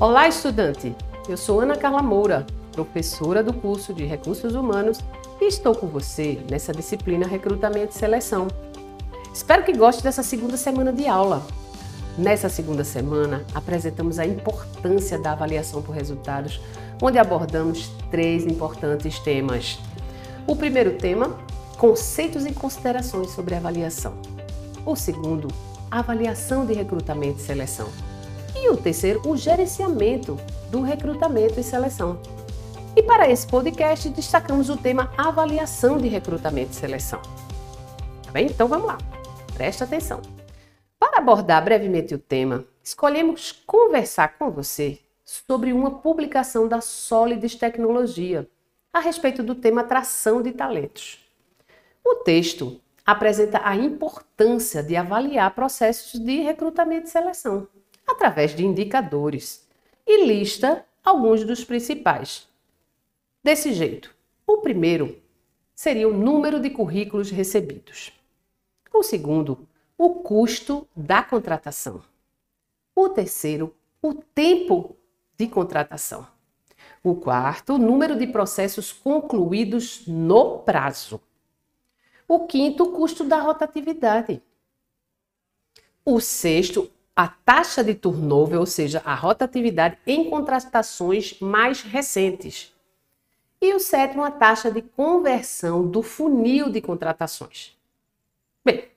Olá, estudante! Eu sou Ana Carla Moura, professora do curso de Recursos Humanos e estou com você nessa disciplina Recrutamento e Seleção. Espero que goste dessa segunda semana de aula. Nessa segunda semana, apresentamos a importância da avaliação por resultados, onde abordamos três importantes temas. O primeiro tema, conceitos e considerações sobre avaliação. O segundo, avaliação de recrutamento e seleção. E o terceiro, o gerenciamento do recrutamento e seleção. E para esse podcast, destacamos o tema avaliação de recrutamento e seleção. Tá bem? Então vamos lá. Presta atenção. Para abordar brevemente o tema, escolhemos conversar com você sobre uma publicação da Solides Tecnologia a respeito do tema atração de talentos. O texto apresenta a importância de avaliar processos de recrutamento e seleção através de indicadores e lista alguns dos principais. Desse jeito, o primeiro seria o número de currículos recebidos. O segundo, o custo da contratação. O terceiro, o tempo de contratação. O quarto, o número de processos concluídos no prazo. O quinto, o custo da rotatividade. O sexto, a taxa de turnover, ou seja, a rotatividade em contratações mais recentes. E o sétimo, a taxa de conversão do funil de contratações. Bem,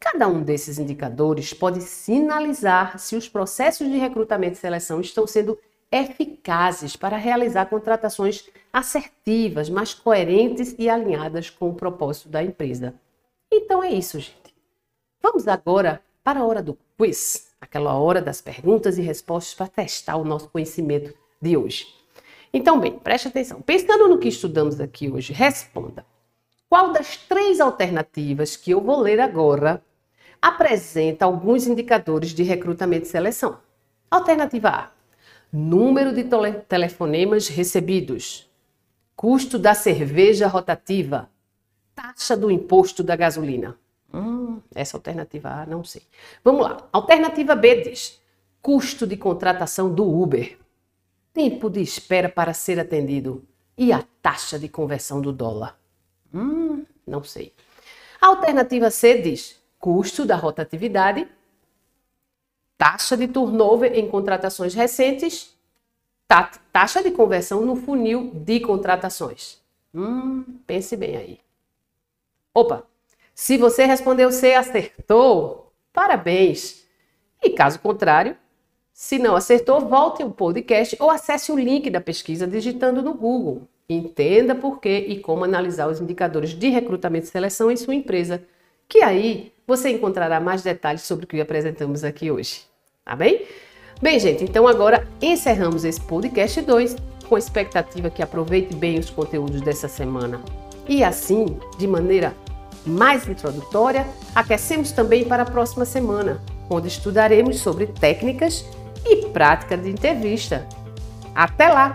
cada um desses indicadores pode sinalizar se os processos de recrutamento e seleção estão sendo eficazes para realizar contratações assertivas, mais coerentes e alinhadas com o propósito da empresa. Então é isso, gente. Vamos agora para a hora do quiz, aquela hora das perguntas e respostas para testar o nosso conhecimento de hoje. Então, bem, preste atenção. Pensando no que estudamos aqui hoje, responda. Qual das três alternativas que eu vou ler agora apresenta alguns indicadores de recrutamento e seleção? Alternativa A: número de telefonemas recebidos, custo da cerveja rotativa, taxa do imposto da gasolina. Essa alternativa A, não sei. Vamos lá. Alternativa B diz: custo de contratação do Uber, tempo de espera para ser atendido e a taxa de conversão do dólar. Hum, não sei. Alternativa C diz: custo da rotatividade, taxa de turnover em contratações recentes, taxa de conversão no funil de contratações. Hum, pense bem aí. Opa, se você respondeu C, acertou, parabéns. E caso contrário, se não acertou, volte ao podcast ou acesse o link da pesquisa digitando no Google. Entenda por que e como analisar os indicadores de recrutamento e seleção em sua empresa, que aí você encontrará mais detalhes sobre o que apresentamos aqui hoje. Tá bem? Bem, gente, então agora encerramos esse podcast 2 com a expectativa que aproveite bem os conteúdos dessa semana. E assim, de maneira mais introdutória, aquecemos também para a próxima semana, onde estudaremos sobre técnicas e prática de entrevista. Até lá!